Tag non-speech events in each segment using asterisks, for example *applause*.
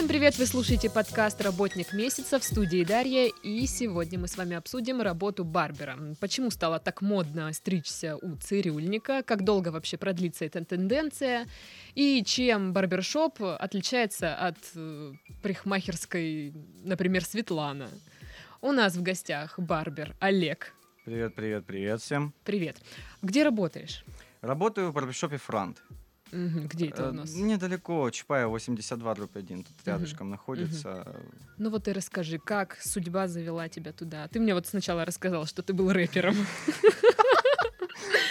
Всем привет! Вы слушаете подкаст «Работник месяца» в студии Дарья, и сегодня мы с вами обсудим работу барбера. Почему стало так модно стричься у цирюльника, как долго вообще продлится эта тенденция, и чем барбершоп отличается от э, парикмахерской, например, Светлана. У нас в гостях барбер Олег. Привет, привет, привет всем. Привет. Где работаешь? Работаю в барбершопе Франт. Мгм, Где это Э, у нас? Недалеко, Чапая 82 дробь 1, тут Мгм, рядышком находится. Ну вот и расскажи, как судьба завела тебя туда? Ты мне вот сначала рассказал, что ты был рэпером.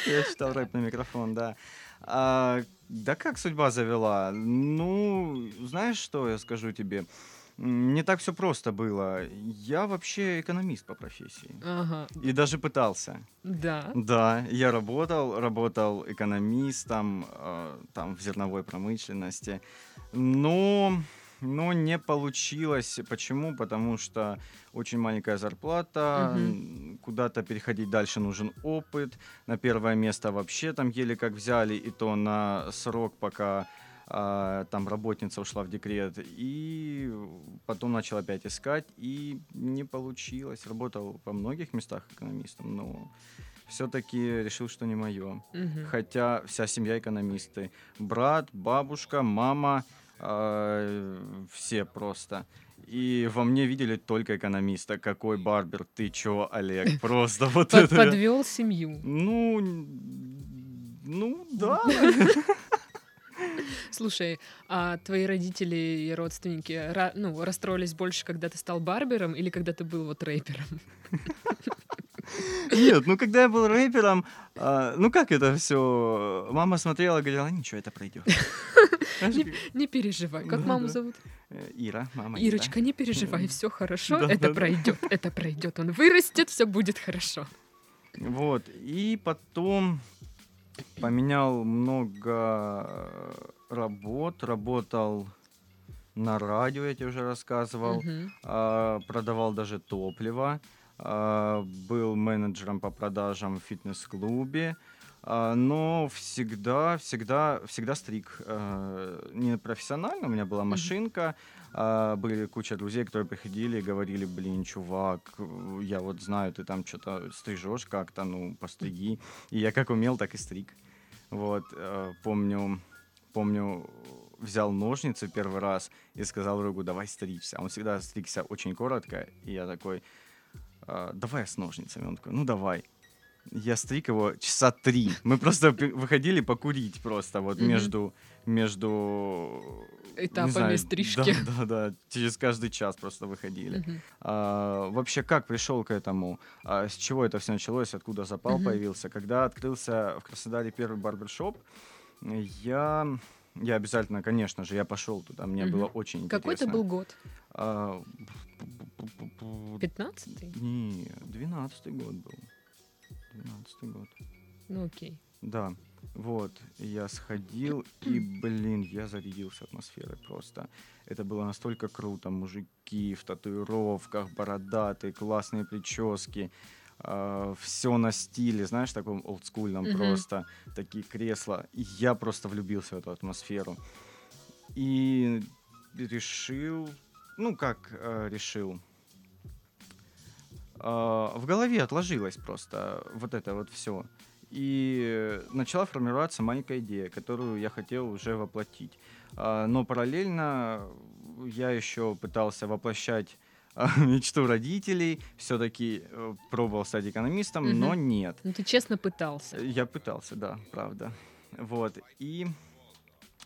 Я читал рэп на микрофон, да. А, да как судьба завела? Ну, знаешь, что я скажу тебе? Не так все просто было. Я вообще экономист по профессии. Ага, И даже пытался. да. Да, я работал, работал экономистом э, там в зерновой промышленности, но, но не получилось. Почему? Потому что очень маленькая зарплата, м, куда-то переходить дальше нужен опыт. На первое место вообще там еле как взяли, и то на срок, пока там работница ушла в декрет, и потом начал опять искать, и не получилось. Работал во многих местах экономистом, но все-таки решил, что не мое. Мгм. Хотя вся семья экономисты. Брат, бабушка, мама, а, все просто. И во мне видели только экономиста. Какой барбер, ты чё, Олег? Просто *laughs* вот это... Подвел семью. Ну, ну да. *laughs* Слушай, а твои родители и родственники ну, расстроились больше, когда ты стал барбером или когда ты был вот рэпером? Нет, ну когда я был рэпером, а, ну как это все? Мама смотрела говорила, «А, ничего, это пройдет. Не переживай. Как маму Да-да. зовут? Ира, мама Ира. Ирочка, не переживай, все хорошо, Да, это да, да. пройдет, это пройдет. Он вырастет, все будет хорошо. Вот. И потом поменял много э, работ. Работал на радио, я тебе уже рассказывал. А, Продавал даже топливо. а, Был менеджером по продажам в фитнес-клубе. А, Но всегда, всегда, всегда стриг. э, Не профессионально, у меня была машинка. а, Были куча друзей, которые приходили и говорили, блин, чувак, я вот знаю, ты там что-то стрижешь как-то, ну, постриги. И я как умел, так и стриг. Вот, помню, помню, взял ножницы первый раз и сказал другу, давай стричься. Он всегда стригся очень коротко, и я такой, «А, давай я с ножницами. Он такой, ну давай. Я стриг его часа три. Мы просто выходили покурить просто вот между между Этапами знаю, стрижки. Да, да, да. Через каждый час просто выходили. Мгм. А, вообще, как пришел к этому? А, с чего это все началось? Откуда запал Мгм. появился? Когда открылся в Краснодаре первый барбершоп, я, я обязательно, конечно же, я пошел туда. Мне Мгм. было очень интересно. Какой это был год? А, пу- пу- пу- Пятнадцатый? Не, 12 год был. 12 год. Ну окей. Да, вот, я сходил, и, *clears throat* блин, я зарядился атмосферой просто. Это было настолько круто. Мужики в татуировках, бородатые, классные прически. все на стиле, знаешь, таком олдскульном Мгм. просто. Такие кресла. И я просто влюбился в эту атмосферу. И решил, ну как э, решил, А, в голове отложилось просто вот это вот все. И начала формироваться маленькая идея, которую я хотел уже воплотить. А, Но параллельно я еще пытался воплощать а, *laughs* мечту родителей, все-таки пробовал стать экономистом, Мгм. но нет. Ну ты честно пытался. Я пытался, да, правда. Вот. И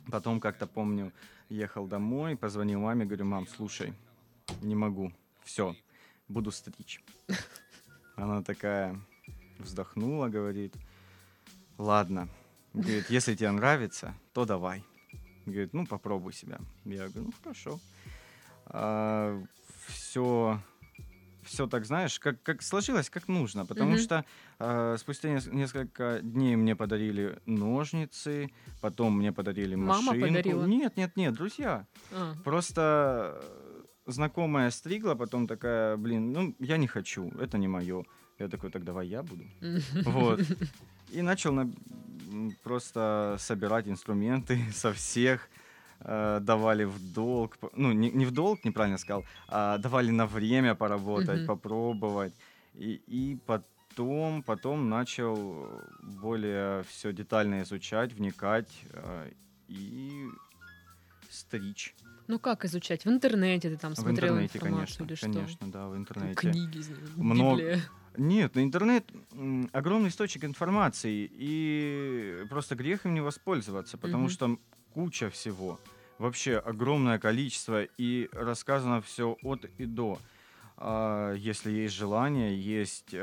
потом как-то помню, ехал домой, позвонил маме, говорю, мам, слушай, не могу, все, буду стричь. *laughs* Она такая вздохнула, говорит, ладно, говорит, если тебе нравится, то давай. Говорит, ну попробуй себя. Я говорю, ну хорошо. все, все так, знаешь, как, как сложилось, как нужно. Потому Мгм. что а, спустя нес- несколько дней мне подарили ножницы, потом мне подарили Мама машинку. подарила? Нет, нет, нет, друзья. А, Просто знакомая стригла, потом такая, блин, ну, я не хочу, это не мое. Я такой, так давай я буду. *laughs* Вот. И начал на- просто собирать инструменты *laughs* со всех. э, Давали в долг, ну не, не в долг, неправильно сказал, а давали на время поработать, Мгм. попробовать. И, и потом, потом начал более все детально изучать, вникать э, и стричь. Ну как изучать? В интернете ты там В смотрел интернете, информацию конечно, или что? конечно, да, в интернете. Книги, знаю, Много- Библия. Нет, интернет огромный источник информации, и просто грех им не воспользоваться, потому Мгм. что куча всего, вообще огромное количество, и рассказано все от и до. А, если есть желание, есть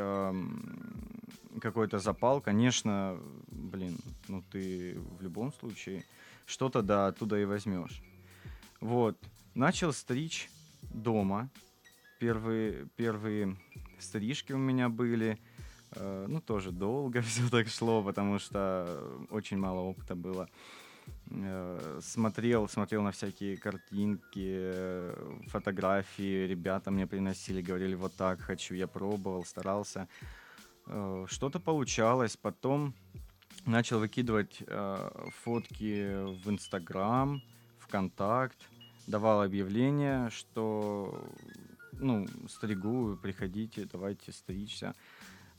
какой-то запал, конечно, блин, ну ты в любом случае что-то да оттуда и возьмешь. Вот, начал стричь дома. Первые, первые стрижки у меня были. Э, Ну, тоже долго *laughs* все так шло, потому что очень мало опыта было. Э, Смотрел, смотрел на всякие картинки, фотографии. Ребята мне приносили, говорили, вот так хочу. Я пробовал, старался. Э, Что-то получалось. Потом начал выкидывать фотки в Инстаграм, ВКонтакт. Давал объявление, что ну, стригу, приходите, давайте стричься.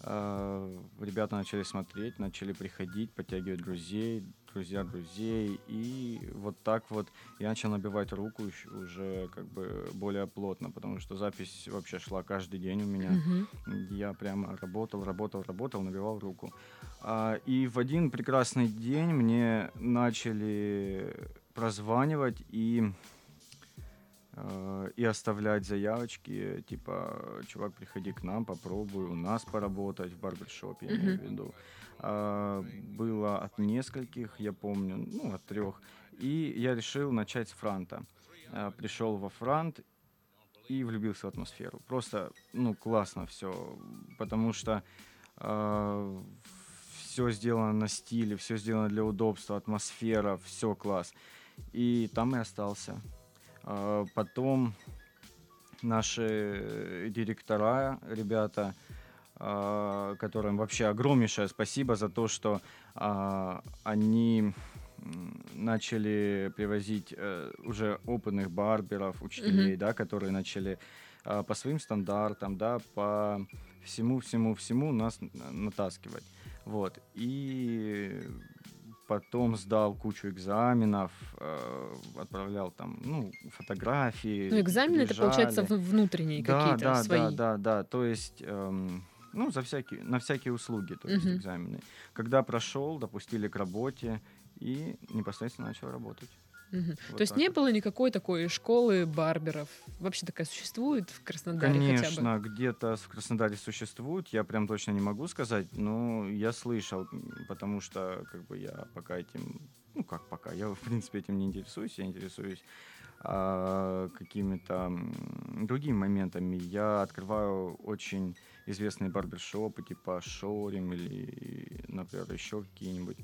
Э, Ребята начали смотреть, начали приходить, подтягивать друзей, друзья друзей. И вот так вот я начал набивать руку уже как бы более плотно, потому что запись вообще шла каждый день у меня. Мгм. Я прямо работал, работал, работал, набивал руку. А, и в один прекрасный день мне начали прозванивать и и оставлять заявочки, типа, чувак, приходи к нам, попробуй у нас поработать в барбершопе, я имею в виду. А, было от нескольких, я помню, ну, от трех. И я решил начать с франта. А, пришел во франт и влюбился в атмосферу. Просто, ну, классно все, потому что все сделано на стиле, все сделано для удобства, атмосфера, все класс. И там и остался. А, Потом наши директора, ребята, а, которым вообще огромнейшее спасибо за то, что а, они начали привозить э, уже опытных барберов, учителей, Мгм. да, которые начали по своим стандартам, да, по всему-всему-всему нас н- натаскивать. Вот. И потом сдал кучу экзаменов, э, отправлял там, ну, фотографии. Ну, экзамены это получается внутренние Да, какие-то да, свои. да, да, да. То есть, эм, ну, за всякие, на всякие услуги, то есть Мгм. экзамены. Когда прошел, допустили к работе и непосредственно начал работать. Мгм. Вот То есть не вот. было никакой такой школы барберов? Вообще такая существует в Краснодаре хотя бы? Конечно, где-то в Краснодаре существует, я прям точно не могу сказать, но я слышал, потому что как бы я пока этим, ну как пока, я в принципе этим не интересуюсь, я интересуюсь а, какими-то другими моментами. Я открываю очень известные барбершопы, типа Шорим или, например, еще какие-нибудь,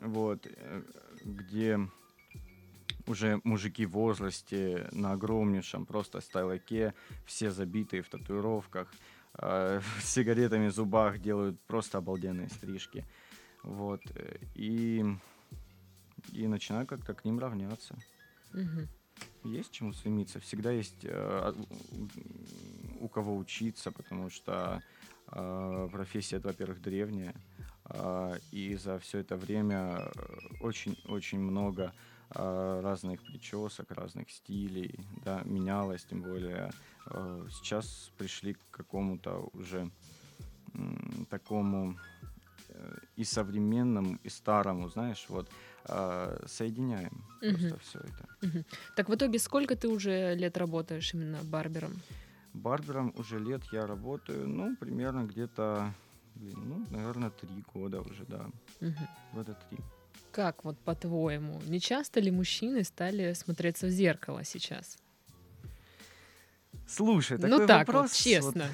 вот, э, где уже мужики в возрасте на огромнейшем просто стайлаке, все забитые в татуировках, э, *laughs* с сигаретами в зубах делают просто обалденные стрижки. Вот. И, и начинаю как-то к ним равняться. Мгм. Есть чему стремиться. Всегда есть э, у кого учиться, потому что э, профессия, во-первых, древняя. э, И за все это время очень-очень много э, разных причесок, разных стилей, да, менялось, тем более э, сейчас пришли к какому-то уже такому э, и современному, и старому, знаешь, вот э, соединяем просто Мгм. все это. Мгм. Так в итоге сколько ты уже лет работаешь именно барбером? Барбером уже лет я работаю, ну, примерно где-то, блин, ну, наверное, три года уже, да, Мгм. года три. Как вот по-твоему, не часто ли мужчины стали смотреться в зеркало сейчас? Слушай, такой ну так вопрос, вот, честно.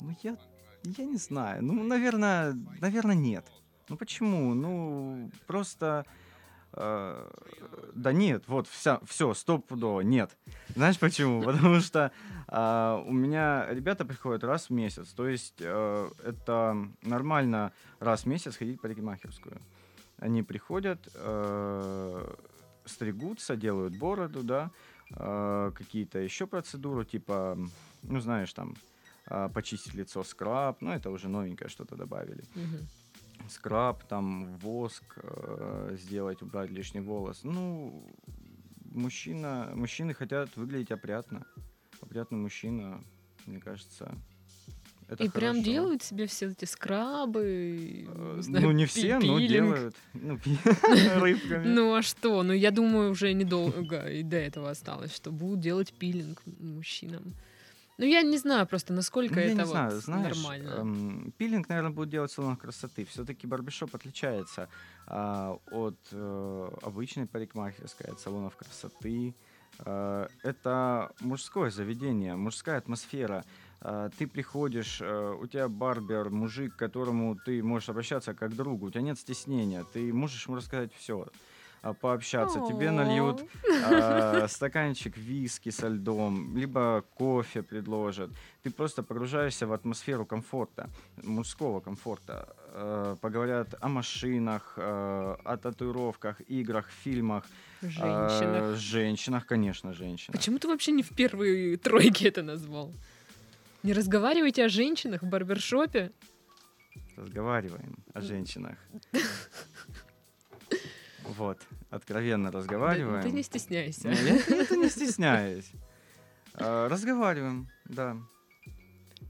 Ну, я, я не знаю. Ну, наверное, наверное, нет. Ну, почему? Ну, просто э, да нет, вот вся, все, стопудово, нет. Знаешь почему? Потому что э, у меня ребята приходят раз в месяц, то есть э, это нормально раз в месяц ходить в парикмахерскую. Они приходят, э, стригутся, делают бороду, да, э, какие-то еще процедуры, типа, ну знаешь, там э, почистить лицо скраб, ну это уже новенькое что-то добавили. Мгм. Скраб, там воск э, сделать, убрать лишний волос. Ну, мужчина, мужчины хотят выглядеть опрятно. Опрятный мужчина, мне кажется, это И прям хорошо. делают себе все эти скрабы, Э, не знаю, ну, не все, но пилинг. делают. Ну, *laughs* рыбками. Ну а что? Ну я думаю, уже недолго и до этого осталось, что будут делать пилинг мужчинам. Ну я не знаю просто, насколько Ну, я это не вот знаю, знаешь, нормально. эм, пилинг, наверное, будет делать в салонах красоты. Все-таки барбершоп отличается а, от э, обычной парикмахерской, от салонов красоты. Э, это мужское заведение, мужская атмосфера. А, ты приходишь, э, у тебя барбер, мужик, к которому ты можешь обращаться как к другу, у тебя нет стеснения, ты можешь ему рассказать все, пообщаться. Тебе нальют а, *laughs* стаканчик виски со льдом, либо кофе предложат. Ты просто погружаешься в атмосферу комфорта, мужского комфорта. Э, Поговорят о машинах, э, о татуировках, играх, фильмах. Женщинах. э, Женщинах, конечно, женщинах. Почему ты вообще не в первой тройке это назвал? Не разговаривайте о женщинах в барбершопе? Разговариваем о женщинах. *laughs* Вот, откровенно Да, разговариваем. Ты не стесняйся. Ну, Я это не стесняюсь. А, Разговариваем, да.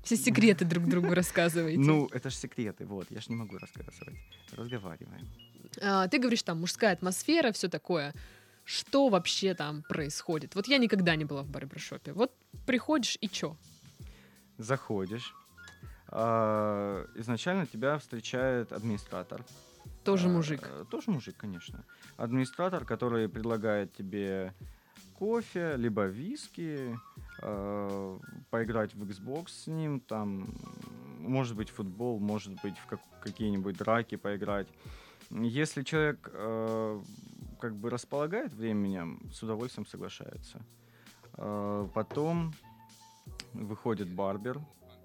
Все секреты друг другу рассказываете. Ну, это же секреты, вот, я ж не могу рассказывать. Разговариваем. А, ты говоришь, там мужская атмосфера, все такое. Что вообще там происходит? Вот я никогда не была в барбершопе. Вот приходишь и чё? Заходишь. а, Изначально тебя встречает администратор. Тоже А, мужик. Тоже мужик, конечно. Администратор, который предлагает тебе кофе, либо виски, э, поиграть в Xbox с ним, там, может быть, футбол, может быть, в как- какие-нибудь драки поиграть. Если человек э, как бы располагает временем, с удовольствием соглашается. Э, потом выходит барбер,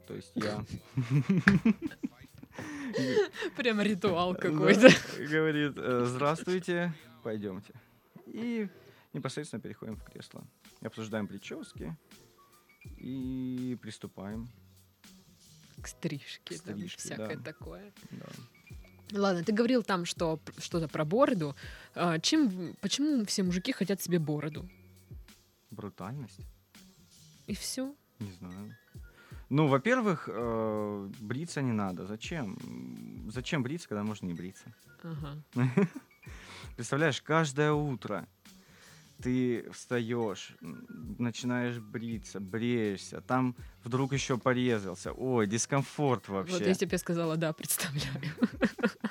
то есть я. *laughs* *laughs* Прям ритуал какой-то. Говорит, «Э, здравствуйте, пойдемте. И непосредственно переходим в кресло. Обсуждаем прически и приступаем. К стрижке, К там стрижке, всякое да. такое. Да. Ладно, ты говорил там, что что-то про бороду. А, чем, почему все мужики хотят себе бороду? Брутальность? И все. Не знаю. Ну, во-первых, э, бриться не надо. Зачем? Зачем бриться, когда можно не бриться? Ага. *laughs* Представляешь, каждое утро ты встаешь, начинаешь бриться, бреешься, там вдруг еще порезался. Ой, дискомфорт вообще. Вот я сказала, да, представляю. *laughs*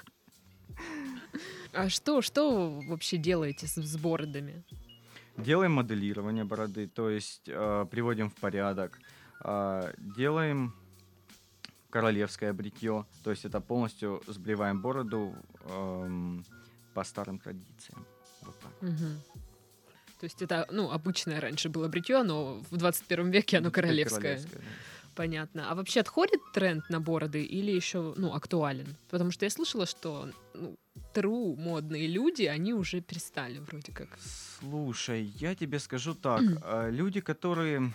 А что, что вообще делаете с, с бородами? Делаем моделирование бороды, то есть э, приводим в порядок. Э, делаем королевское бритье, то есть это полностью сбриваем бороду эм, по старым традициям. Вот так. Мгм. То есть это, ну, обычное раньше было бритье, но в 21 веке оно королевское. да. Понятно. А вообще отходит тренд на бороды или еще, ну, актуален? Потому что я слышала, что ну, тру модные люди, они уже перестали вроде как. Слушай, я тебе скажу так. э, Люди, которые...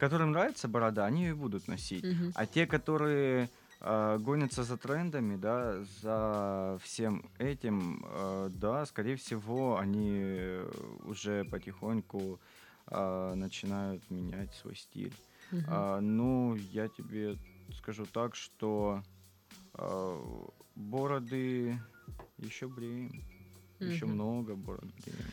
Которым нравится борода, они ее и будут носить. Мгм. А те, которые э, гонятся за трендами, да, за всем этим, э, да, скорее всего, они уже потихоньку э, начинают менять свой стиль. Мгм. А, ну, я тебе скажу так, что э, бороды еще бреем. Еще много бород бреем.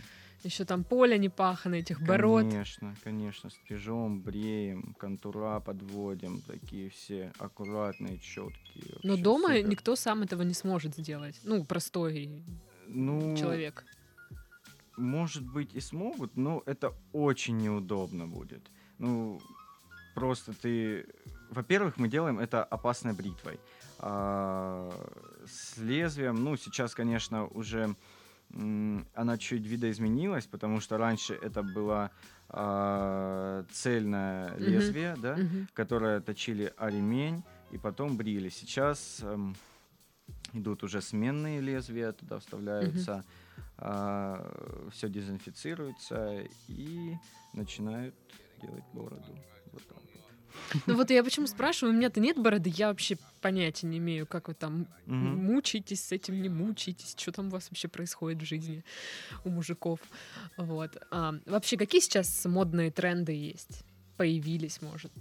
Еще там поле не пахано, этих бород. Конечно, конечно, стрижем, бреем, контура подводим, такие все аккуратные, четкие. Но дома никто сам этого не сможет сделать. Ну, простой ну, человек. Может быть и смогут, но это очень неудобно будет. Ну, просто ты... Во-первых, мы делаем это опасной бритвой. А, с лезвием, ну, сейчас, конечно, уже она чуть видоизменилась, потому что раньше это было а, цельное Мгм. лезвие, да, Мгм. которое точили о ремень и потом брили. Сейчас эм, идут уже сменные лезвия, туда вставляются, все дезинфицируется и начинают делать бороду. Вот так. Ну вот я почему спрашиваю, у меня-то нет бороды, я вообще понятия не имею, как вы там Мгм. мучаетесь с этим, не мучаетесь, что там у вас вообще происходит в жизни у мужиков. Вот. А, вообще, какие сейчас модные тренды есть? Появились, может?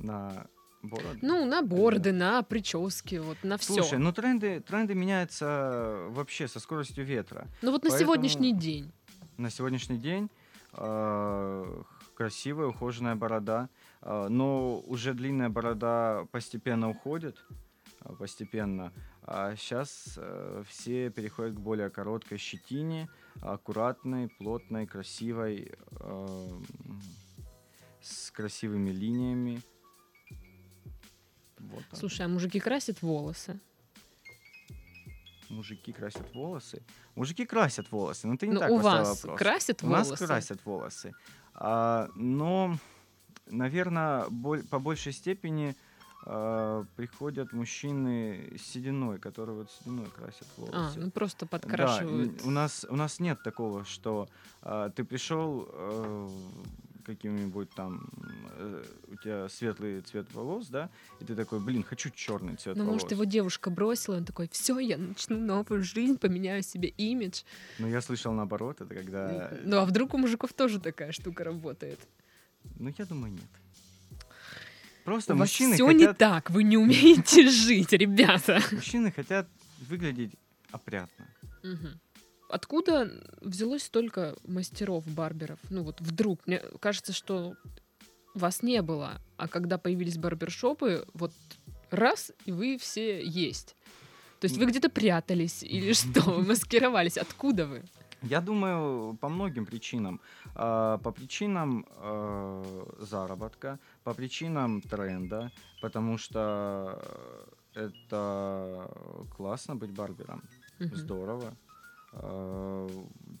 На бороду. Ну, на борды, на прически, вот на все. Слушай, ну тренды, тренды меняются вообще со скоростью ветра. ну вот на поэтому- сегодняшний день. На сегодняшний день э, красивая ухоженная борода, э, но уже длинная борода постепенно уходит, э, постепенно. А сейчас все переходят к более короткой щетине, аккуратной, плотной, красивой, э, с красивыми линиями. Вот. Слушай, а мужики красят волосы? Мужики красят волосы. Мужики красят волосы, но ты не Ну, так у вас вопрос. красят У волосы? нас красят волосы. А, но, наверное, по большей степени а, приходят мужчины с сединой, которые вот сединой красят А, волосы. ну просто Да, подкрашивают. н- у нас у нас нет такого, что а, ты пришел э, каким-нибудь там э, у тебя светлый цвет волос, да, и ты такой, блин, хочу черный цвет Ну, волос. может, его девушка бросила, он такой, все, я начну новую жизнь, поменяю себе имидж. Но я слышал наоборот, это когда, Ну, а вдруг у мужиков тоже такая штука работает? ну я думаю нет. Просто у мужчины все хотят, не так, вы не умеете *laughs* жить, ребята. мужчины хотят выглядеть опрятно. Мгм. Откуда взялось столько мастеров барберов? Ну вот вдруг, мне кажется, что вас не было, а когда появились барбершопы, вот раз, и вы все есть. То есть вы где-то прятались или *laughs* что? Маскировались? Откуда вы? Я думаю, по многим причинам. А, По причинам э, заработка, по причинам тренда, потому что это классно быть барбером, здорово. А,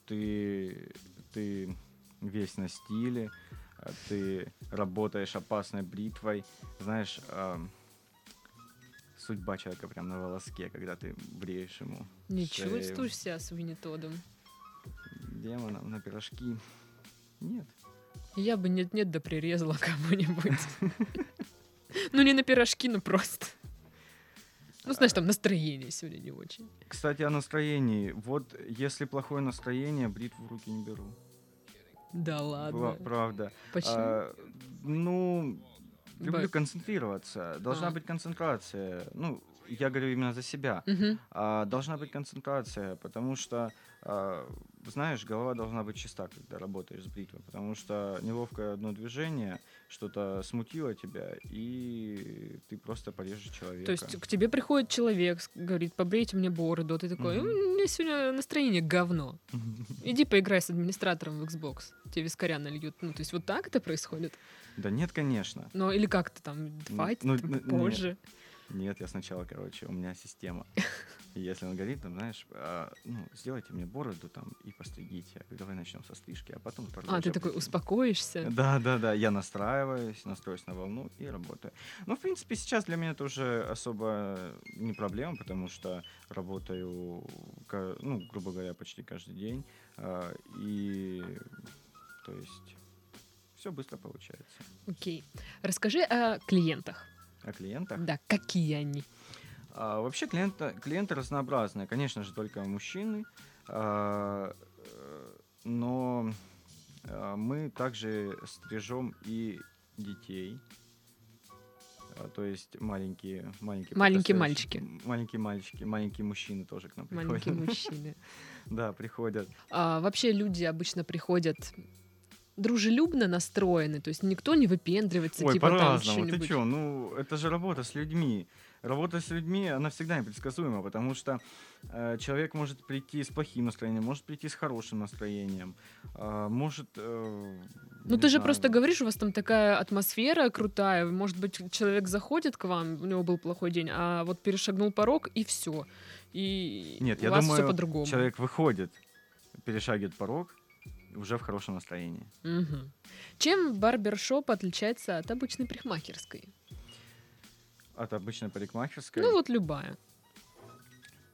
Ты, ты весь на стиле, а, ты работаешь опасной бритвой. Знаешь, а, судьба человека прям на волоске, когда ты бреешь ему Не шею. чувствуешь себя с Виннитодом? демоном на пирожки. Нет. Я бы нет-нет да прирезала *laughs* кого-нибудь. Ну, не на пирожки, ну просто. Ну, знаешь, там настроение сегодня не очень. Кстати, о настроении. Вот если плохое настроение, бритву в руки не беру. Да ладно. Правда. Почему? А, ну, люблю Ба- концентрироваться. Должна А. быть концентрация. Ну, я говорю именно за себя. Мгм. А, должна быть концентрация, потому что, а, знаешь, голова должна быть чиста, когда работаешь с бритвой, потому что неловкое одно движение, что-то смутило тебя, и ты просто порежешь человека. То есть к тебе приходит человек, говорит, побрейте мне бороду, а ты такой. «М, у меня сегодня настроение говно. *laughs* Иди поиграй с администратором в Xbox, тебе вискаря нальют. Ну, то есть вот так это происходит? Да нет, конечно. Ну, или как то там, Ну, хватит ну, нет. позже. Нет, я сначала, короче, у меня система. *laughs* Если он говорит, там, знаешь, а, ну, сделайте мне бороду там и постригите. Я говорю, давай начнем со стрижки, а потом... А, ты такой потом». успокоишься. Да, да, да, я настраиваюсь, настроюсь на волну и работаю. Ну, в принципе, сейчас для меня это уже особо не проблема, потому что работаю, ну, грубо говоря, почти каждый день. а, И, то есть, все быстро получается. Окей. Расскажи о клиентах. О клиентах? Да, какие они? А, вообще клиенты, клиенты разнообразные. Конечно же, только мужчины. а, но а, мы также стрижем и детей. А, то есть маленькие, маленькие, Маленькие мальчики. маленькие мальчики, маленькие мужчины тоже к нам Маленькие приходят. *laughs* мужчины. Да, приходят. А, вообще люди обычно приходят дружелюбно настроены, то есть никто не выпендривается, Ой, типа там по-разному. Ты что-нибудь. что? Ну, это же работа с людьми. Работа с людьми, она всегда непредсказуема, потому что э, человек может прийти с плохим настроением, может прийти с хорошим настроением, э, может... Э, Ну ты же знаю, просто говоришь, у вас там такая атмосфера крутая. Может быть, человек заходит к вам, у него был плохой день, а вот перешагнул порог и все. И Нет, у я вас все думаю, по-другому. Человек выходит, перешагивает порог, уже в хорошем настроении. Мгм. Чем барбершоп отличается от обычной парикмахерской? От обычной парикмахерской. Ну вот любая.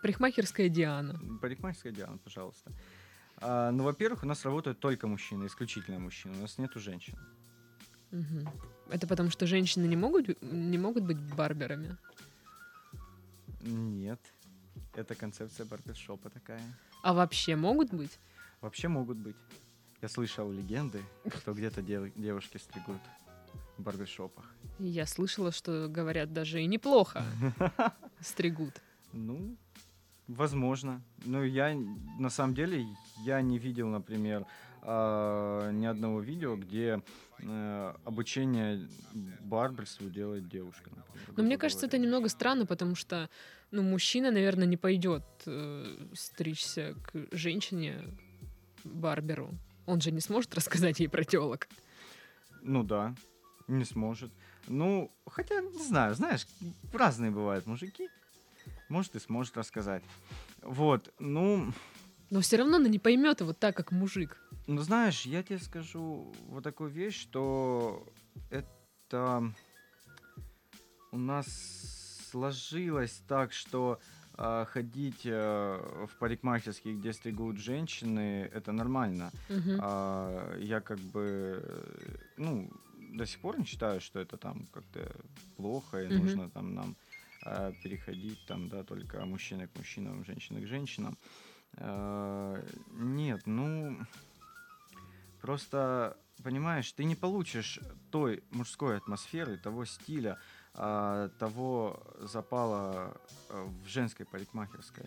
Парикмахерская Диана. Парикмахерская Диана, пожалуйста. А, ну, во-первых, у нас работают только мужчины, исключительно мужчины. У нас нету женщин. Мгм. Это потому что женщины не могут, не могут быть барберами? Нет. Это концепция барбершопа такая. А вообще могут быть? Вообще могут быть. Я слышал легенды, что где-то дев- девушки стригут барбершопах. Я слышала, что говорят даже и неплохо *laughs* стригут. Ну, возможно. Но я, на самом деле, я не видел, например, а, ни одного видео, где э, обучение барберству делает девушка. например, Но мне кажется, это говоря. немного странно, потому что ну, мужчина, наверное, не пойдет э, стричься к женщине барберу. Он же не сможет рассказать ей про телок. Ну да, не сможет. Ну, хотя, не знаю, знаешь, разные бывают мужики. Может, и сможет рассказать. Вот, ну, Но все равно она не поймет его так, как мужик. Ну, знаешь, я тебе скажу вот такую вещь, что это у нас сложилось так, что а, ходить э, в парикмахерские, где стригут женщины, это нормально. Мгм. А, я как бы, э, ну, до сих пор не считаю, что это там как-то плохо, и Мгм. нужно там нам а, переходить там, да, только мужчины к мужчинам, женщины к женщинам. А, нет, ну, просто, понимаешь, ты не получишь той мужской атмосферы, того стиля, а, того запала в женской парикмахерской.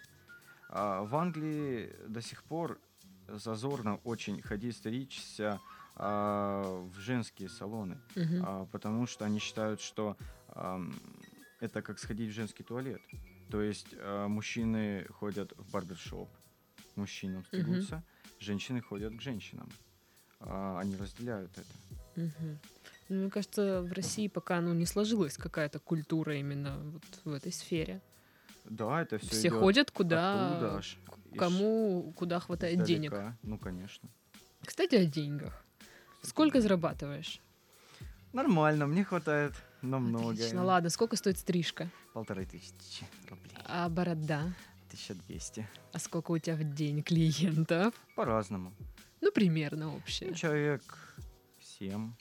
В Англии до сих пор зазорно очень ходить стричься в женские салоны, а, потому что они считают, что это как сходить в женский туалет. То есть а, мужчины ходят в барбершоп, мужчинам стригутся, женщины ходят к женщинам. А, они разделяют это. Мгм. Ну, Мне кажется, в России пока ну, не сложилась какая-то культура именно вот в этой сфере. Да, это все, Все ходят куда, оттуда аж, кому куда хватает денег. издалека. Ну, конечно. Кстати, о деньгах. Сколько зарабатываешь? Нормально, мне хватает на многое. Отлично. Ладно, сколько стоит стрижка? Полторы тысячи рублей. А борода? 1200. А сколько у тебя в день клиентов? По-разному. Ну, примерно общее. Ну, человек 7,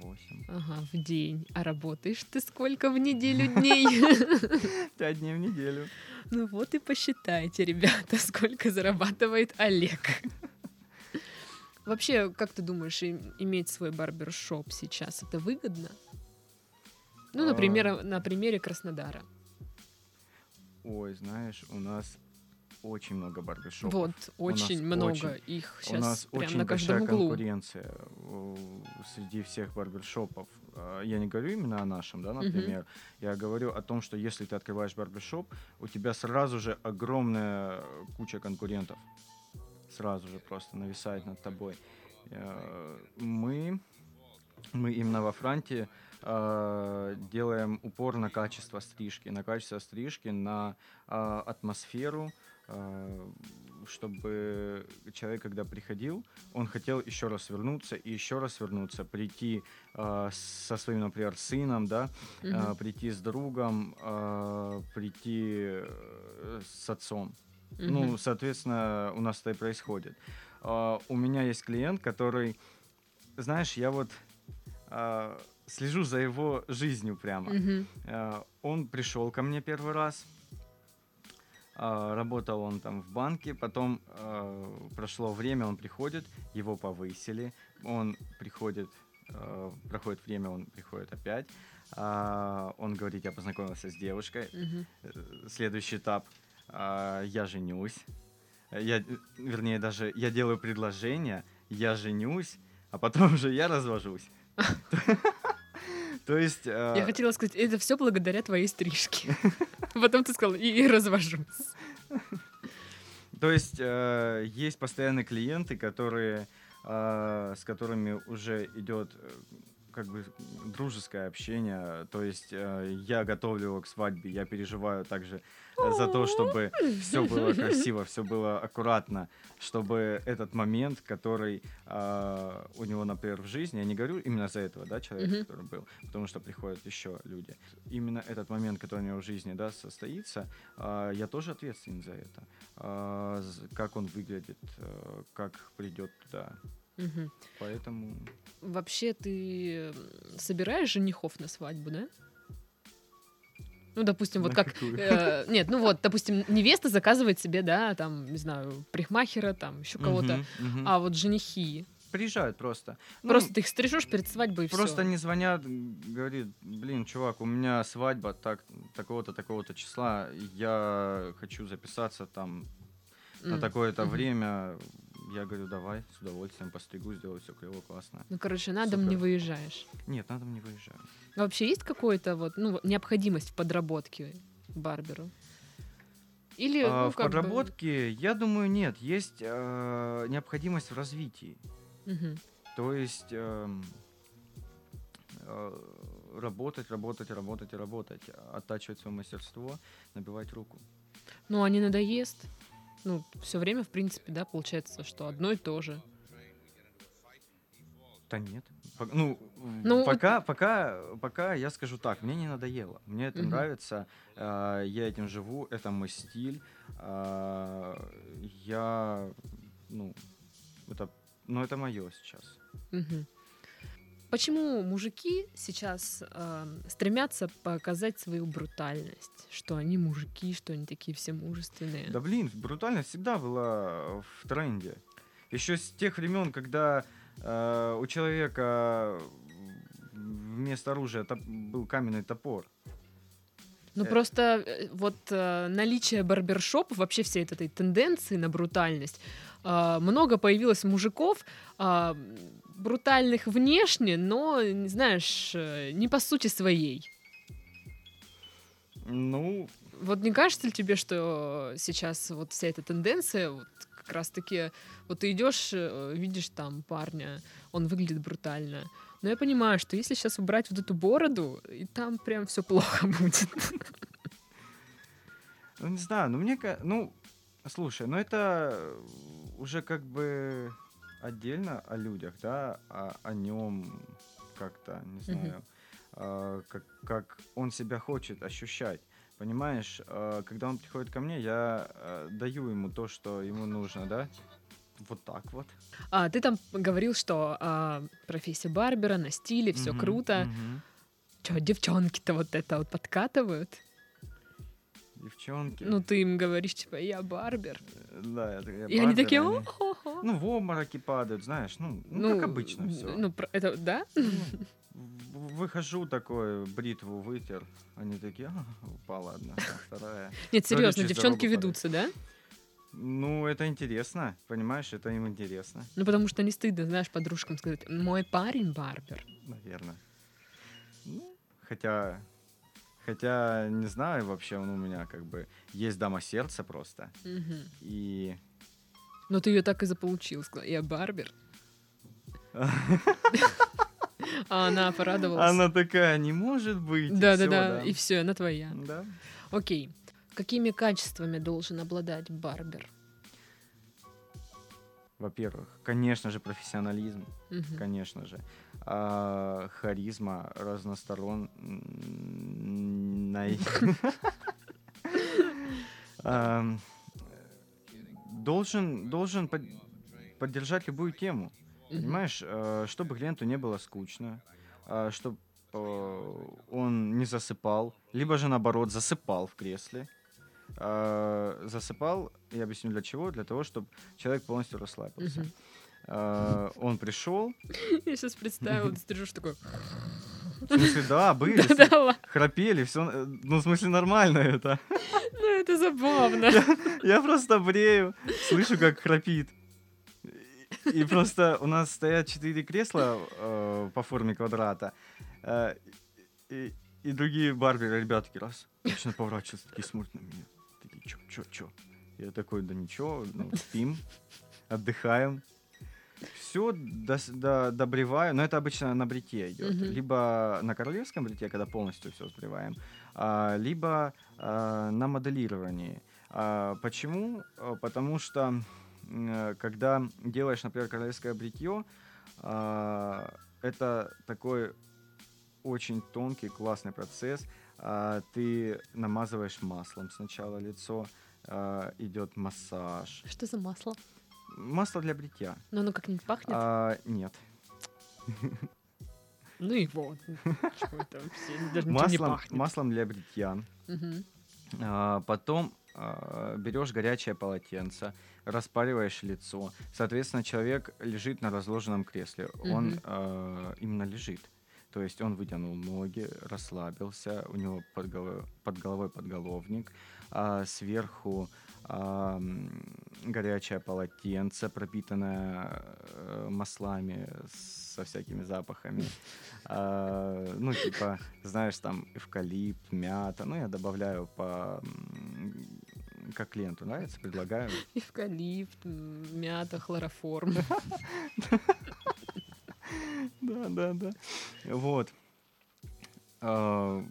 8. Ага, в день. А работаешь ты сколько в неделю *laughs* дней? *laughs* 5 дней в неделю. Ну вот и посчитайте, ребята, *laughs* сколько зарабатывает Олег. Вообще, как ты думаешь, им- иметь свой барбершоп сейчас это выгодно? Ну, например, А. на примере Краснодара. Ой, знаешь, у нас очень много барбершопов. Вот, У очень много очень- их У сейчас нас прям очень на большая каждом углу. конкуренция э, среди всех барбершопов. А, Я не говорю именно о нашем, да, например. Я говорю о том, что если ты открываешь барбершоп, у тебя сразу же огромная куча конкурентов. Сразу же просто нависает над тобой. Э, Мы, мы именно во Франте э, делаем упор на качество стрижки, на качество стрижки, на э, атмосферу, э, чтобы человек, когда приходил, он хотел еще раз вернуться и еще раз вернуться, прийти э, со своим, например, сыном, да, э, Мгм. прийти с другом, э, прийти э, с отцом. Мгм. Ну, соответственно, у нас это и происходит. А, у меня есть клиент, который, знаешь, я вот а, слежу за его жизнью прямо. А, он пришел ко мне первый раз. Работал он там в банке, потом прошло время, он приходит, его повысили, он приходит, проходит время, он приходит опять. Он говорит, я познакомился с девушкой. Э, следующий этап. А, я женюсь. Я, вернее, даже я делаю предложение, я женюсь, а потом *laughs* же я развожусь. То есть... э, Я хотела сказать, это все благодаря твоей стрижке. *laughs* Потом ты сказал, и, и развожусь. То есть э, есть постоянные клиенты, которые, э, с которыми уже идет э, как бы дружеское общение. То есть э, я готовлю его к свадьбе, я переживаю также э, за то, чтобы все было красиво, все было аккуратно, чтобы этот момент, который э, у него, например, в жизни, я не говорю именно за этого, да, человека, Мгм. который был, потому что приходят еще люди. Именно этот момент, который у него в жизни, да, состоится, а, я тоже ответственен за это. З- как он выглядит, э, как придет туда. Мгм. Поэтому Вообще ты собираешь женихов на свадьбу, да? Ну, допустим, вот На как... э, нет, ну вот, допустим, невеста заказывает себе, да, там, не знаю, парикмахера, там, еще кого-то. Мгм, мгм. А вот женихи. приезжают просто. Ну, Просто ты их стрижешь перед свадьбой и Просто все. не звонят, говорит, блин, чувак, у меня свадьба так, такого-то, такого-то числа, я хочу записаться там на такое-то мгм. время. Я говорю, давай, с удовольствием постригу, сделаю все клево, классно. Ну, короче, на дом не выезжаешь. Нет, на дом не выезжаю. А вообще есть какой-то вот, ну, необходимость в подработке барберу? Или, А, ну, в как бы- подработке, я думаю, нет, есть э, необходимость в развитии. Мгм. То есть эм, э, работать, работать, работать работать, оттачивать свое мастерство, набивать руку. Ну, а не надоест? Ну, все время, в принципе, да, получается, что одно и то же. Да нет. Ну, Ну, пока, пока, пока я скажу так, мне не надоело. Мне это Мгм. нравится, э, я этим живу, это мой стиль. э, я, ну, это, ну, это мое сейчас. Мгм. Почему мужики сейчас э, стремятся показать свою брутальность? Что они мужики, что они такие все мужественные. Да блин, брутальность всегда была в тренде. Еще с тех времен, когда э, у человека вместо оружия топ- был каменный топор. Ну э, просто э, вот э, наличие барбершопов, вообще всей этой тенденции на брутальность, э, много появилось мужиков, а, брутальных внешне, но, знаешь, э, не по сути своей. Ну, Вот не кажется ли тебе, что сейчас вот вся эта тенденция, вот как раз-таки, вот ты идешь, э, видишь там парня, он выглядит брутально, но я понимаю, что если сейчас убрать вот эту бороду, и там прям все плохо *laughs* будет. ну не знаю, ну мне, ну, слушай, ну это уже как бы отдельно о людях, да, о, о нем как-то, не знаю, а, как, как он себя хочет ощущать. Понимаешь, а, когда он приходит ко мне, я а, даю ему то, что ему нужно, да? Вот так вот. А ты там говорил, что а, профессия барбера на стиле, все Мгм, круто. мгм. Че, девчонки-то вот это вот подкатывают? Девчонки. Ну, ты им говоришь, типа, я барбер. да, я- я И они такие, о Ну, в обмороки падают, знаешь, ну, ну, как обычно все. Ну, это, да? *laughs* Выхожу такой, бритву вытер. Они такие, а, упала одна, *laughs* вторая. Нет, серьезно, через девчонки ведутся, да? Ну, это интересно, понимаешь, это им интересно, Ну, потому что не стыдно, знаешь, подружкам сказать, мой парень барбер. наверное. Ну, хотя, хотя, не знаю, вообще он у меня как бы есть дама сердца просто. Мгм. И Но ты ее так и заполучил, сказал, я барбер. *laughs* А она порадовалась. она такая, не может быть. и всё, Да-да-да, и все, она твоя. Да. Окей. Какими качествами должен обладать барбер? Во-первых, конечно же, профессионализм. Мгм. конечно же. А, харизма разносторонная. *laughs* Ам, Должен, должен под- поддержать любую тему. Понимаешь, э, чтобы клиенту не было скучно, чтобы он не засыпал, либо же наоборот засыпал в кресле. А, Засыпал, я объясню для чего, для того, чтобы человек полностью расслабился. Мгм. А, Он пришел, Я сейчас представила, ты стрижешь такой. В смысле, да, *laughs* были, Да ладно, храпели, все, ну, в смысле, нормально это. ну это забавно. Я просто брею, слышу, как храпит. И просто у нас стоят четыре кресла э, по форме квадрата. Э, И, и другие барберы, ребята, такие раз, начинают поворачиваться, такие смотрят на меня. Чё, чё, чё? Я такой, да ничего, ну, спим, отдыхаем. Все до, до, добреваю, но это обычно на бритье идет. Мгм. Либо на королевском бритье, когда полностью все сбриваем, а, либо а, на моделировании. А, почему? А, Потому что когда делаешь, например, королевское бритье, а, это такой очень тонкий, классный процесс. А, Ты намазываешь маслом сначала лицо, а, идет массаж. Что за масло? Масло для бритья. Ну, оно как-нибудь пахнет? А, нет. *laughs* Ну и вот. Маслом, маслом для бритья. А, потом а, берешь горячее полотенце, распариваешь лицо. Соответственно, человек лежит на разложенном кресле. Он а, именно лежит. То есть он вытянул ноги, расслабился, у него под головой, под головой подголовник, а сверху а, горячее полотенце, пропитанное э, маслами со всякими запахами. А, ну, типа, знаешь, там эвкалипт, мята. Ну, я добавляю по... Как клиенту нравится, предлагаю. Эвкалипт, мята, хлороформ. *laughs* Да, да, да. Вот. А,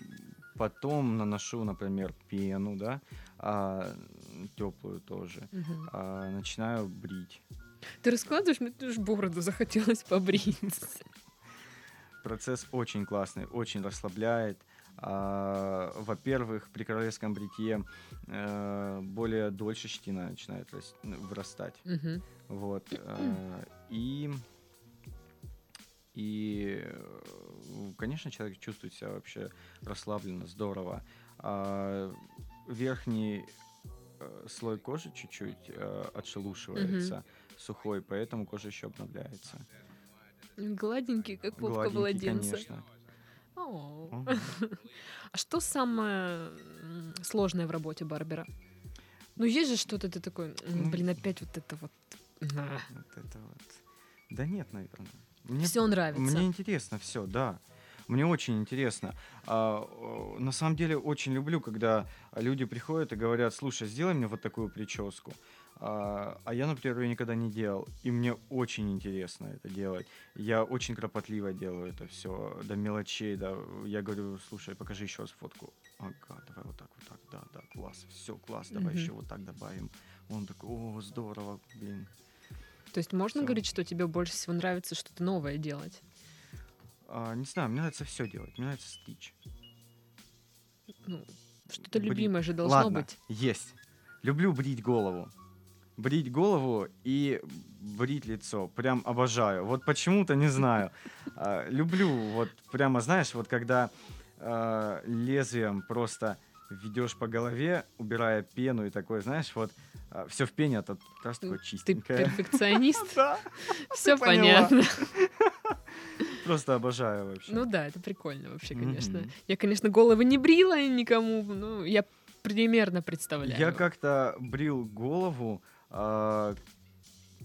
Потом наношу, например, пену, да, теплую тоже. А, Начинаю брить. Ты раскладываешь, мне тоже бороду захотелось побрить. Процесс очень классный, очень расслабляет. А, Во-первых, при королевском бритье э, более дольше щетина начинает рас- вырастать. Мгм. Вот. э, И, и, э, конечно, человек чувствует себя вообще расслабленно, здорово. А Верхний э, слой кожи чуть-чуть э, отшелушивается, сухой, поэтому кожа еще обновляется. Гладенький, как попка младенца. конечно. О. А что самое сложное в работе Барбера? Ну, есть же что-то ты такой, «М, Ну, блин, опять вот это вот. Вот это вот. Да нет, наверное. Мне, Все нравится. мне интересно все, да. Мне очень интересно. А, о, на самом деле очень люблю, когда люди приходят и говорят, слушай, сделай мне вот такую прическу. А, а я, например, ее никогда не делал. И мне очень интересно это делать. Я очень кропотливо делаю это все до мелочей. Да. Я говорю, слушай, покажи еще раз фотку. Ага, давай вот так, вот так, да, да, класс, все, класс, давай Мгм. еще вот так добавим. Он такой, о, здорово, блин. То есть можно Всё. говорить, что тебе больше всего нравится что-то новое делать? А, не знаю, мне нравится все делать. Мне нравится стричь. Ну, что-то Бри- любимое же должно Ладно, быть. есть. Люблю брить голову. Брить голову и брить лицо. Прям обожаю. Вот почему-то не знаю. А, Люблю, вот прямо, знаешь, вот когда а, лезвием просто ведешь по голове, убирая пену и такой, знаешь, вот все в пене, а тут раз такое Ты чистенькое. перфекционист? *laughs* Да, Все понятно. *laughs* просто обожаю вообще. Ну да, это прикольно вообще, конечно. Я, конечно, головы не брила никому, но я примерно представляю. Я как-то брил голову а,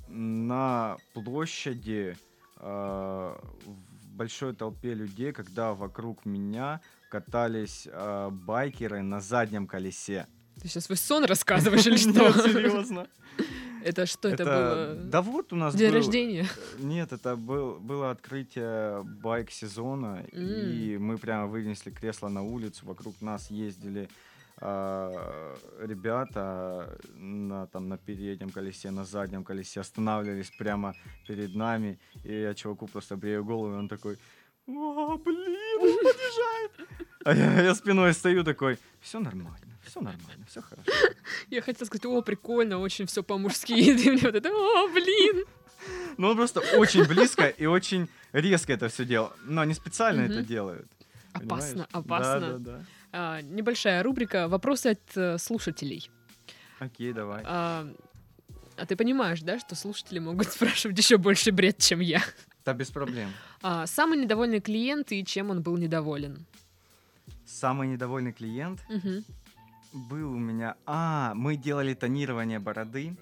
на площади а, в большой толпе людей, когда вокруг меня катались а, байкеры на заднем колесе. Ты сейчас свой сон рассказываешь или *laughs* что? Серьезно. *laughs* Это что это было? Да вот у нас День был- рождения? Нет, это был, было открытие байк-сезона, и мы прямо вынесли кресло на улицу, вокруг нас ездили а, ребята на, там, на переднем колесе, на заднем колесе, останавливались прямо перед нами, и я чуваку просто брею голову, и он такой, «О, блин, он подъезжает!» А я, я спиной стою такой, все нормально, все нормально, все хорошо. Я хотела сказать, о, прикольно, очень все по-мужски. *laughs* И ты мне вот это, о, блин. Ну, он просто очень близко и очень резко это все делал. Но они специально это делают. Опасно, опасно. Да, да, да. А, небольшая рубрика «Вопросы от э, слушателей». Окей, давай. А, а ты понимаешь, да, что слушатели могут *laughs* спрашивать еще больше бред, чем я? Да, без проблем. А, самый недовольный клиент и чем он был недоволен? Самый недовольный клиент Мгм. был у меня... А, мы делали тонирование бороды.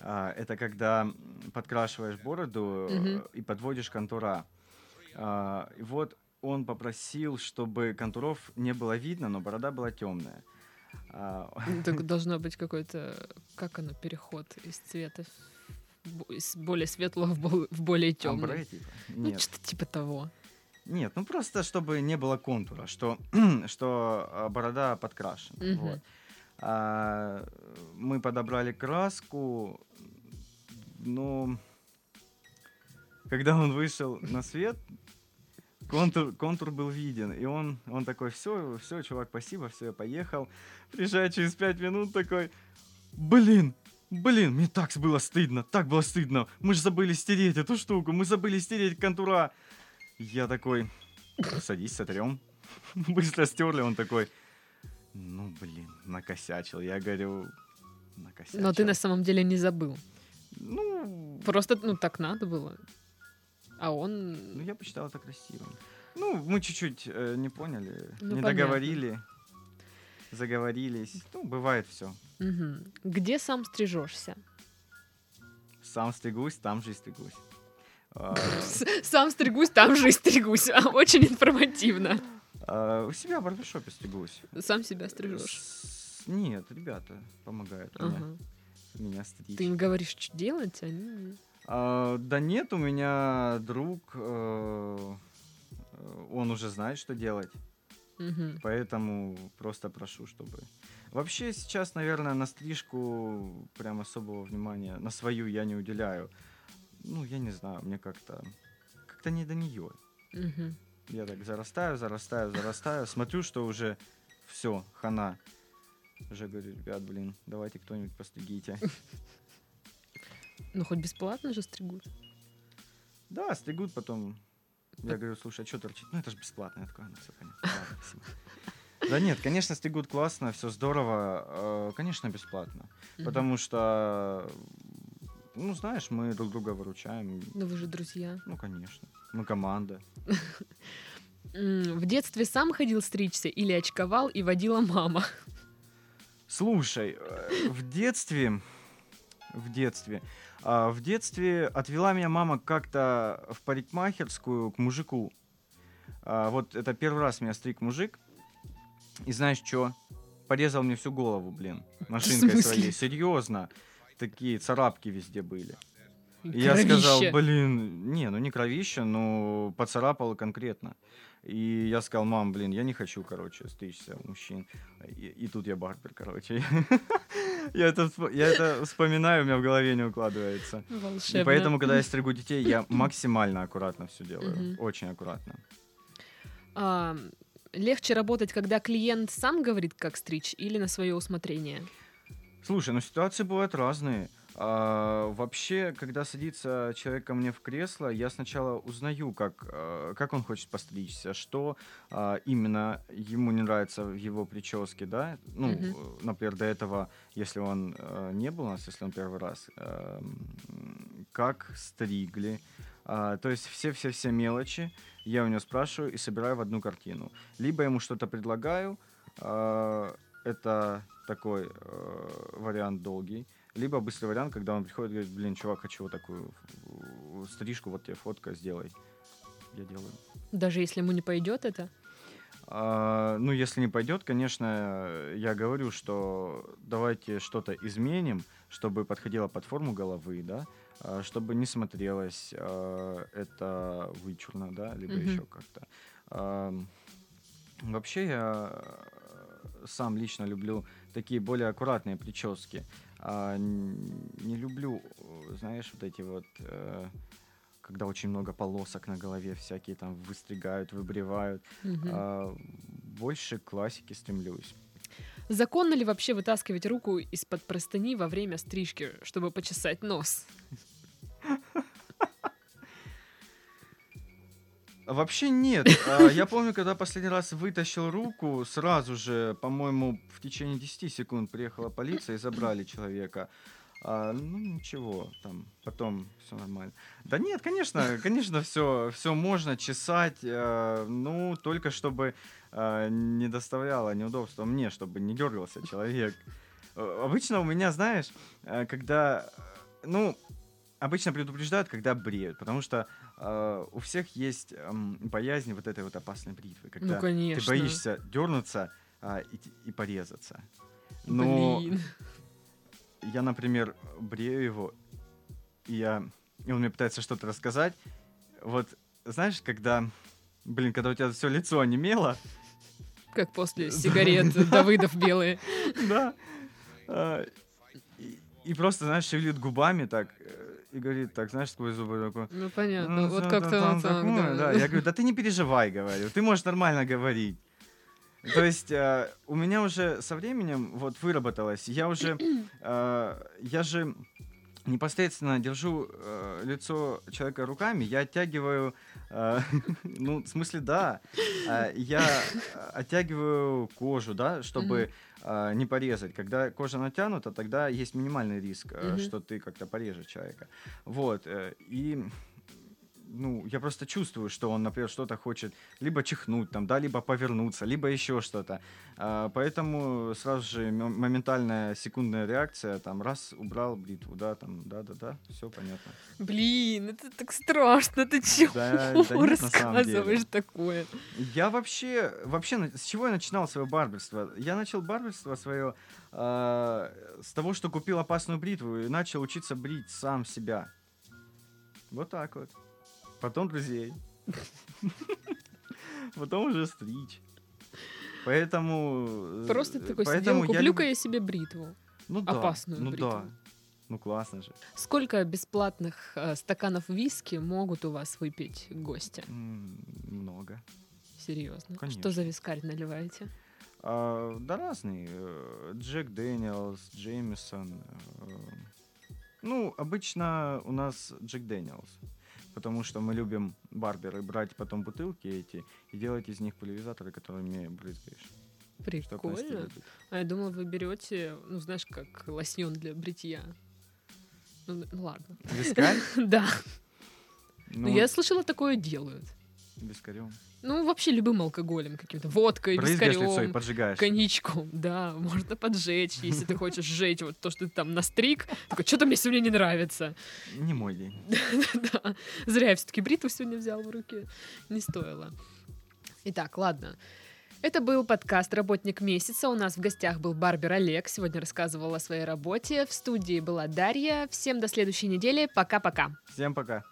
А, это когда подкрашиваешь бороду Мгм. и подводишь контура. А, и вот он попросил, чтобы контуров не было видно, но борода была темная. А, Так *laughs* должно быть какой-то, как оно, переход из цвета из более светлого в бол- в более темный. амбре, типа? Ну, что-то типа того. Нет, ну просто чтобы не было контура, что, *clears throat* что а, борода подкрашена. Мгм. Вот. А, мы подобрали краску, но когда он вышел на свет, контур, контур был виден. И он, он такой, все, все, чувак, спасибо, все, я поехал. Приезжает через пять минут такой, блин, блин, мне так было стыдно, так было стыдно. Мы же забыли стереть эту штуку, мы забыли стереть контура. Я такой, садись, сотрем. *laughs* Быстро стерли, он такой, ну, блин, накосячил. Я говорю, накосячил. Но ты на самом деле не забыл. Ну, Просто, ну, так надо было. А он... ну, я посчитал это красивым. Ну, мы чуть-чуть э, не поняли, Ну, не понятно. договорили, заговорились. Ну, бывает все. Мгм. Где сам стрижешься? Сам стригусь, там же и стригусь. А, Сам стригусь, там же и стригусь. *laughs* Очень информативно. а, У себя в барбершопе стригусь. Сам себя стрижешь. Нет, ребята помогают мне, меня стричь. Ты им говоришь, что делать, а они... А, да нет, у меня друг, э, э, он уже знает, что делать, Мгм. поэтому просто прошу, чтобы... Вообще сейчас, наверное, на стрижку прям особого внимания, на свою я не уделяю. Ну, я не знаю, мне как-то как-то не до нее. Мгм. Я так зарастаю, зарастаю, зарастаю, смотрю, что уже все, хана. Уже говорю, ребят, блин, давайте кто-нибудь постригите. Ну, хоть бесплатно же стригут. Да, стригут потом. Я говорю, слушай, а что торчит? Ну, это же бесплатно. Я такой, ну, все понятно. Ладно, спасибо. Да нет, конечно, стригут классно, все здорово. э, Конечно, бесплатно. Потому что, ну, знаешь, мы друг друга выручаем. Ну, вы же друзья. Ну, конечно. Мы команда. В детстве сам ходил стричься или очковал и водила мама? Слушай, э, в детстве, в детстве, а, в детстве отвела меня мама как-то в парикмахерскую к мужику. А, Вот это первый раз меня стриг мужик. И знаешь что? Порезал мне всю голову, блин, *laughs* машинкой своей. Серьезно. Такие царапки везде были. И я сказал, кровище. блин, не, ну не кровище, но поцарапал конкретно. И я сказал, мам, блин, я не хочу, короче, стричься у мужчин. И, и тут я барбер, короче. *laughs* я, это, я это вспоминаю, у меня в голове не укладывается. Волшебно. И поэтому, когда я стригу детей, я максимально аккуратно все делаю. Очень аккуратно. А, легче работать, когда клиент сам говорит, как стричь, или на свое усмотрение? Слушай, ну ситуации бывают разные. А, вообще, когда садится человек ко мне в кресло, я сначала узнаю, как, а, как он хочет постричься, что а, именно ему не нравится в его прическе, да. Ну, э, например, до этого, если он э, не был у нас, если он первый раз, э, м, как стригли. А, то есть все-все-все мелочи я у него спрашиваю и собираю в одну картину. Либо ему что-то предлагаю, а, это такой э, вариант долгий. Либо быстрый вариант, когда он приходит и говорит, блин, чувак, хочу вот такую стрижку, вот тебе фотка, сделай. Я делаю. Даже если ему не пойдет это? А, ну, если не пойдет, конечно, я говорю, что давайте что-то изменим, чтобы подходило под форму головы, да, а, чтобы не смотрелось а, это вычурно, да, либо Мгм. еще как-то. Ам, Вообще я сам лично люблю такие более аккуратные прически. А, не люблю, знаешь, вот эти вот, э, когда очень много полосок на голове всякие там выстригают, выбривают. Мгм. А, больше к классике стремлюсь. Законно ли вообще вытаскивать руку из-под простыни во время стрижки, чтобы почесать нос? Вообще нет. А, Я помню, когда последний раз вытащил руку, сразу же, по-моему, в течение 10 секунд приехала полиция и забрали человека. А, ну ничего, там потом все нормально. Да нет, конечно, конечно, все, все можно чесать, э, ну только чтобы э, не доставляло неудобства мне, чтобы не дергался человек. Обычно у меня, знаешь, когда, ну, обычно предупреждают, когда бреют, потому что э, у всех есть ам, боязнь вот этой вот опасной бритвы, когда Ну, ты конечно. боишься дернуться а, и, и порезаться. Но Блин. я, например, брею его, и, я, и он мне пытается что-то рассказать. Вот, знаешь, когда, блин, когда у тебя все лицо онемело, Как после сигарет *laughs* Давыдов белые. да, а, и, и просто, знаешь, шевелит губами так, э, и говорит так, знаешь, сквозь зубы такой, Ну, понятно. «Ну, Вот да, как-то вот так, такое, да. Я говорю, да ты не переживай, говорю, ты можешь нормально говорить. То есть э, у меня уже со временем вот выработалось, я уже, э, я же непосредственно держу э, лицо человека руками, я оттягиваю, э, *laughs* ну, в смысле, да, э, я э, оттягиваю кожу, да, чтобы э, не порезать. Когда кожа натянута, тогда есть минимальный риск, э, что ты как-то порежешь человека. Вот, э, и ну, я просто чувствую, что он, например, что-то хочет либо чихнуть там, да, либо повернуться, либо еще что-то. А, поэтому сразу же мо- моментальная секундная реакция, там, раз, убрал бритву, да, там, да-да-да, все понятно. Блин, это так страшно. Ты чего Да, *laughs* да нет, рассказываешь такое? Я вообще, вообще, с чего я начинал свое барберство? Я начал барберство свое а, с того, что купил опасную бритву и начал учиться брить сам себя. Вот так вот. Потом друзей. Потом уже стричь. Поэтому... э, Просто такой поэтому сидел, я куплю-ка люб- я себе бритву. ну, да, опасную Ну бритву. да. Ну классно же. Сколько бесплатных э, стаканов виски могут у вас выпить гости? Много. Серьезно. Конечно. Что за вискарь наливаете? А, да разные. э, Jack Daniel's, Jameson. э, Ну, обычно у нас Jack Daniel's. Потому что мы любим барберы брать потом бутылки эти и делать из них пульверизаторы, которыми брызгаешь. Прикольно. А я думала, вы берете, ну, знаешь, как лосьон для бритья. Ну, ну, ладно. Вискарь? *laughs* Да. Ну, Ну, я слышала, такое делают. Вискарем. Ну, вообще любым алкоголем каким-то. Водкой, Брызгаешь лицо и вискарем, поджигаешь. коньячком. Да, можно поджечь, если ты хочешь сжечь вот то, что ты там настриг. Такой, что-то мне сегодня не нравится. Не мой день. *laughs* Да. Зря я все-таки бритву сегодня взял в руки. Не стоило. Итак, ладно. Это был подкаст «Работник месяца». У нас в гостях был Барбер Олег. Сегодня рассказывал о своей работе. В студии была Дарья. Всем до следующей недели. Пока-пока. Всем пока.